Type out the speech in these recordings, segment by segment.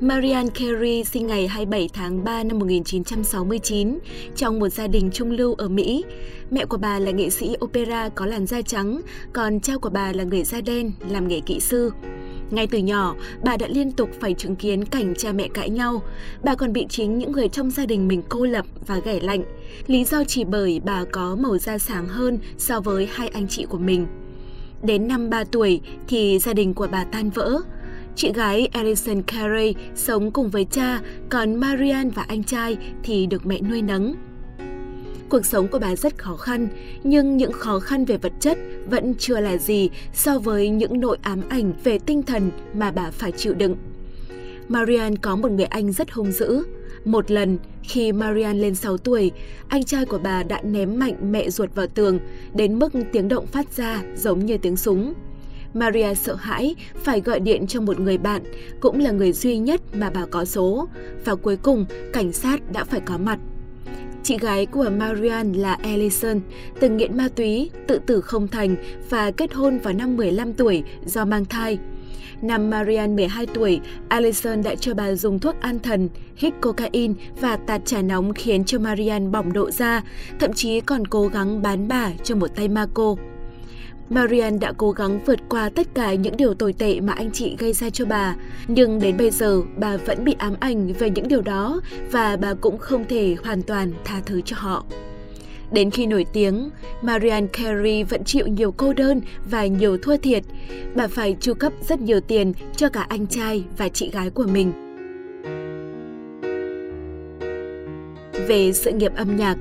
Marianne Carey sinh ngày 27 tháng 3 năm 1969 trong một gia đình trung lưu ở Mỹ. Mẹ của bà là nghệ sĩ opera có làn da trắng, còn cha của bà là người da đen, làm nghề kỹ sư. Ngay từ nhỏ, bà đã liên tục phải chứng kiến cảnh cha mẹ cãi nhau. Bà còn bị chính những người trong gia đình mình cô lập và ghẻ lạnh. Lý do chỉ bởi bà có màu da sáng hơn so với hai anh chị của mình. Đến năm 3 tuổi thì gia đình của bà tan vỡ. Chị gái Alison Carey sống cùng với cha, còn Marian và anh trai thì được mẹ nuôi nấng. Cuộc sống của bà rất khó khăn, nhưng những khó khăn về vật chất vẫn chưa là gì so với những nỗi ám ảnh về tinh thần mà bà phải chịu đựng. Marian có một người anh rất hung dữ. Một lần, khi Marian lên 6 tuổi, anh trai của bà đã ném mạnh mẹ ruột vào tường, đến mức tiếng động phát ra giống như tiếng súng. Maria sợ hãi phải gọi điện cho một người bạn, cũng là người duy nhất mà bà có số. Và cuối cùng, cảnh sát đã phải có mặt. Chị gái của Marian là Alison, từng nghiện ma túy, tự tử không thành và kết hôn vào năm 15 tuổi do mang thai. Năm Marian 12 tuổi, Alison đã cho bà dùng thuốc an thần, hít cocaine và tạt trà nóng khiến cho Marian bỏng độ da, thậm chí còn cố gắng bán bà cho một tay ma cô. Marian đã cố gắng vượt qua tất cả những điều tồi tệ mà anh chị gây ra cho bà, nhưng đến bây giờ bà vẫn bị ám ảnh về những điều đó và bà cũng không thể hoàn toàn tha thứ cho họ. Đến khi nổi tiếng, Marian Carey vẫn chịu nhiều cô đơn và nhiều thua thiệt. Bà phải chu cấp rất nhiều tiền cho cả anh trai và chị gái của mình. Về sự nghiệp âm nhạc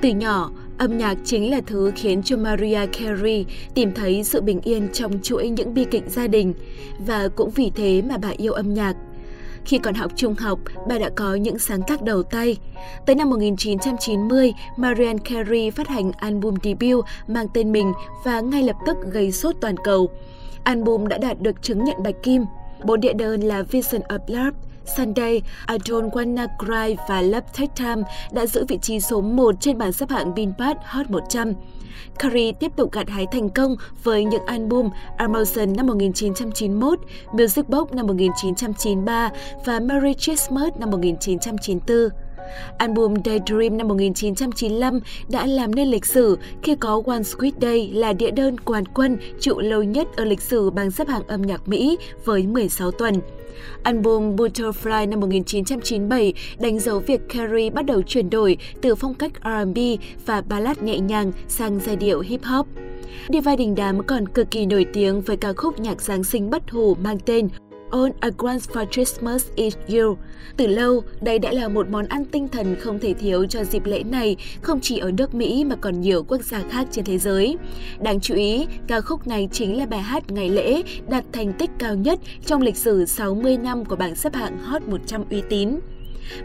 Từ nhỏ, Âm nhạc chính là thứ khiến cho Maria Carey tìm thấy sự bình yên trong chuỗi những bi kịch gia đình và cũng vì thế mà bà yêu âm nhạc. Khi còn học trung học, bà đã có những sáng tác đầu tay. Tới năm 1990, Marianne Carey phát hành album debut mang tên mình và ngay lập tức gây sốt toàn cầu. Album đã đạt được chứng nhận bạch kim. Bốn địa đơn là Vision of Love, Sunday, I Don't Wanna Cry và Love Take Time đã giữ vị trí số 1 trên bảng xếp hạng Billboard Hot 100. Carey tiếp tục gặt hái thành công với những album Amazon năm 1991, Music Box năm 1993 và Merry Christmas năm 1994. Album Daydream năm 1995 đã làm nên lịch sử khi có One Sweet Day là đĩa đơn quán quân trụ lâu nhất ở lịch sử bảng xếp hạng âm nhạc Mỹ với 16 tuần. Album Butterfly năm 1997 đánh dấu việc Carey bắt đầu chuyển đổi từ phong cách R&B và ballad nhẹ nhàng sang giai điệu hip hop. Diva đình đám còn cực kỳ nổi tiếng với ca khúc nhạc Giáng sinh bất hủ mang tên All I Want for Christmas is You. Từ lâu, đây đã là một món ăn tinh thần không thể thiếu cho dịp lễ này, không chỉ ở nước Mỹ mà còn nhiều quốc gia khác trên thế giới. Đáng chú ý, ca khúc này chính là bài hát ngày lễ đạt thành tích cao nhất trong lịch sử 60 năm của bảng xếp hạng Hot 100 uy tín.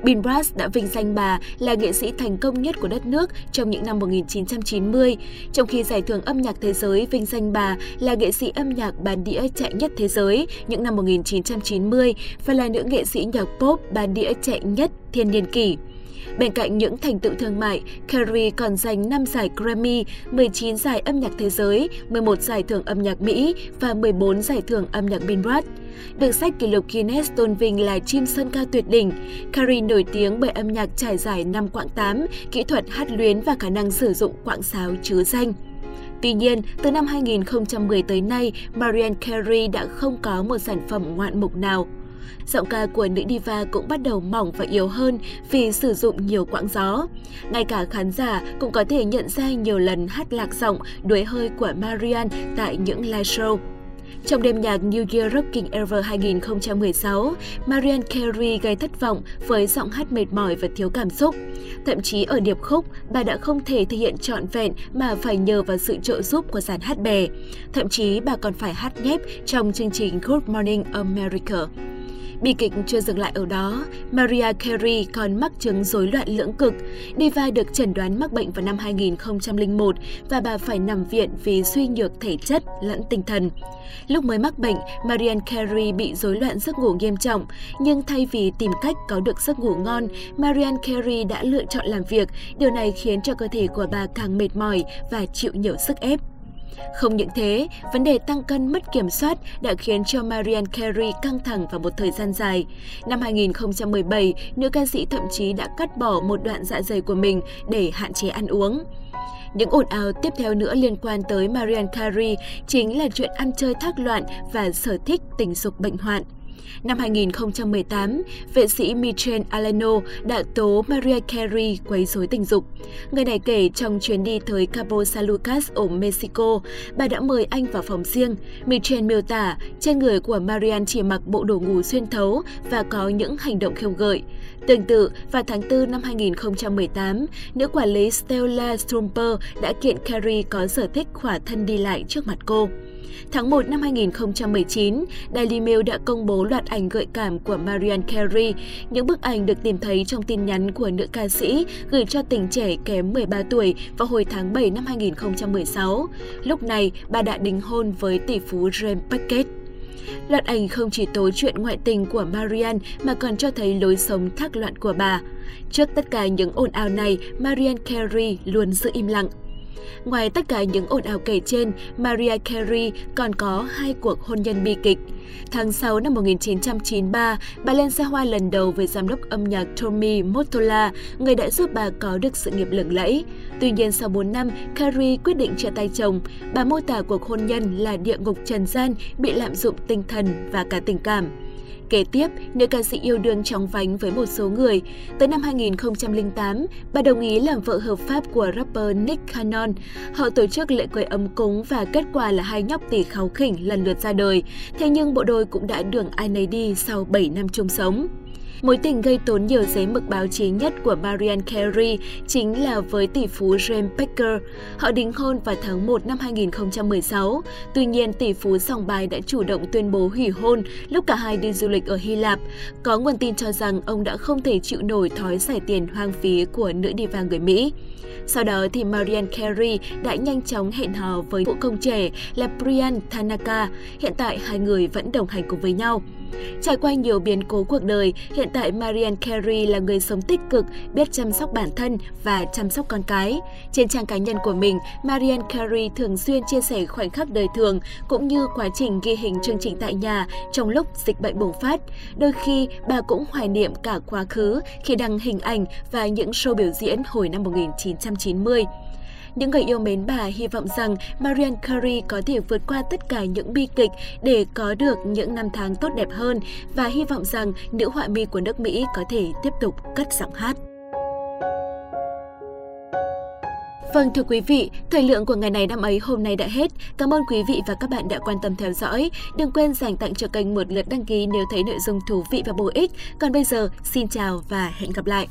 Bill Brass đã vinh danh bà là nghệ sĩ thành công nhất của đất nước trong những năm 1990, trong khi giải thưởng âm nhạc thế giới vinh danh bà là nghệ sĩ âm nhạc bán đĩa chạy nhất thế giới những năm 1990 và là nữ nghệ sĩ nhạc pop bán đĩa chạy nhất thiên niên kỷ. Bên cạnh những thành tựu thương mại, Carey còn giành 5 giải Grammy, 19 giải âm nhạc thế giới, 11 giải thưởng âm nhạc Mỹ và 14 giải thưởng âm nhạc Billboard. Được sách kỷ lục Guinness tôn vinh là chim sơn ca tuyệt đỉnh, Carey nổi tiếng bởi âm nhạc trải dài năm quãng 8, kỹ thuật hát luyến và khả năng sử dụng quãng sáo chứa danh. Tuy nhiên, từ năm 2010 tới nay, Marianne Carey đã không có một sản phẩm ngoạn mục nào giọng ca của nữ diva cũng bắt đầu mỏng và yếu hơn vì sử dụng nhiều quãng gió. Ngay cả khán giả cũng có thể nhận ra nhiều lần hát lạc giọng đuối hơi của Marian tại những live show. Trong đêm nhạc New Year Rocking Ever 2016, Marianne Carey gây thất vọng với giọng hát mệt mỏi và thiếu cảm xúc. Thậm chí ở điệp khúc, bà đã không thể thể hiện trọn vẹn mà phải nhờ vào sự trợ giúp của dàn hát bè. Thậm chí bà còn phải hát nhép trong chương trình Good Morning America. Bi kịch chưa dừng lại ở đó, Maria Carey còn mắc chứng rối loạn lưỡng cực. Diva được chẩn đoán mắc bệnh vào năm 2001 và bà phải nằm viện vì suy nhược thể chất lẫn tinh thần. Lúc mới mắc bệnh, Marianne Carey bị rối loạn giấc ngủ nghiêm trọng, nhưng thay vì tìm cách có được giấc ngủ ngon, Marianne Carey đã lựa chọn làm việc. Điều này khiến cho cơ thể của bà càng mệt mỏi và chịu nhiều sức ép. Không những thế, vấn đề tăng cân mất kiểm soát đã khiến cho Marian Carey căng thẳng vào một thời gian dài. Năm 2017, nữ ca sĩ thậm chí đã cắt bỏ một đoạn dạ dày của mình để hạn chế ăn uống. Những ồn ào tiếp theo nữa liên quan tới Marian Carey chính là chuyện ăn chơi thác loạn và sở thích tình dục bệnh hoạn. Năm 2018, vệ sĩ Michel Aleno đã tố Maria Carey quấy rối tình dục. Người này kể trong chuyến đi tới Cabo San Lucas ở Mexico, bà đã mời anh vào phòng riêng. Michel miêu tả trên người của Marian chỉ mặc bộ đồ ngủ xuyên thấu và có những hành động khiêu gợi. Tương tự, vào tháng 4 năm 2018, nữ quản lý Stella Strumper đã kiện Carey có sở thích khỏa thân đi lại trước mặt cô. Tháng 1 năm 2019, Daily Mail đã công bố loạt ảnh gợi cảm của Marianne Carey. Những bức ảnh được tìm thấy trong tin nhắn của nữ ca sĩ gửi cho tình trẻ kém 13 tuổi vào hồi tháng 7 năm 2016. Lúc này, bà đã đính hôn với tỷ phú James Packett. Loạt ảnh không chỉ tố chuyện ngoại tình của Marianne mà còn cho thấy lối sống thác loạn của bà. Trước tất cả những ồn ào này, Marianne Carey luôn giữ im lặng. Ngoài tất cả những ồn ào kể trên, Mariah Carey còn có hai cuộc hôn nhân bi kịch. Tháng 6 năm 1993, bà lên xe hoa lần đầu với giám đốc âm nhạc Tommy Mottola, người đã giúp bà có được sự nghiệp lừng lẫy. Tuy nhiên sau 4 năm, Carey quyết định chia tay chồng. Bà mô tả cuộc hôn nhân là địa ngục trần gian, bị lạm dụng tinh thần và cả tình cảm. Kế tiếp, nữ ca sĩ yêu đương chóng vánh với một số người. Tới năm 2008, bà đồng ý làm vợ hợp pháp của rapper Nick Cannon. Họ tổ chức lễ cưới ấm cúng và kết quả là hai nhóc tỷ kháu khỉnh lần lượt ra đời. Thế nhưng bộ đôi cũng đã đường ai nấy đi sau 7 năm chung sống. Mối tình gây tốn nhiều giấy mực báo chí nhất của Marianne Carey chính là với tỷ phú James Baker. Họ đính hôn vào tháng 1 năm 2016. Tuy nhiên, tỷ phú dòng bài đã chủ động tuyên bố hủy hôn lúc cả hai đi du lịch ở Hy Lạp. Có nguồn tin cho rằng ông đã không thể chịu nổi thói giải tiền hoang phí của nữ diva người Mỹ. Sau đó thì Marianne Carey đã nhanh chóng hẹn hò với vũ công trẻ là Brian Tanaka. Hiện tại hai người vẫn đồng hành cùng với nhau. Trải qua nhiều biến cố cuộc đời, hiện tại Marianne Carey là người sống tích cực, biết chăm sóc bản thân và chăm sóc con cái. Trên trang cá nhân của mình, Marianne Carey thường xuyên chia sẻ khoảnh khắc đời thường cũng như quá trình ghi hình chương trình tại nhà trong lúc dịch bệnh bùng phát. Đôi khi, bà cũng hoài niệm cả quá khứ khi đăng hình ảnh và những show biểu diễn hồi năm 1990. Những người yêu mến bà hy vọng rằng Marian Carey có thể vượt qua tất cả những bi kịch để có được những năm tháng tốt đẹp hơn và hy vọng rằng nữ họa mi của nước Mỹ có thể tiếp tục cất giọng hát. Vâng thưa quý vị, thời lượng của ngày này năm ấy hôm nay đã hết. Cảm ơn quý vị và các bạn đã quan tâm theo dõi. Đừng quên dành tặng cho kênh một lượt đăng ký nếu thấy nội dung thú vị và bổ ích. Còn bây giờ, xin chào và hẹn gặp lại.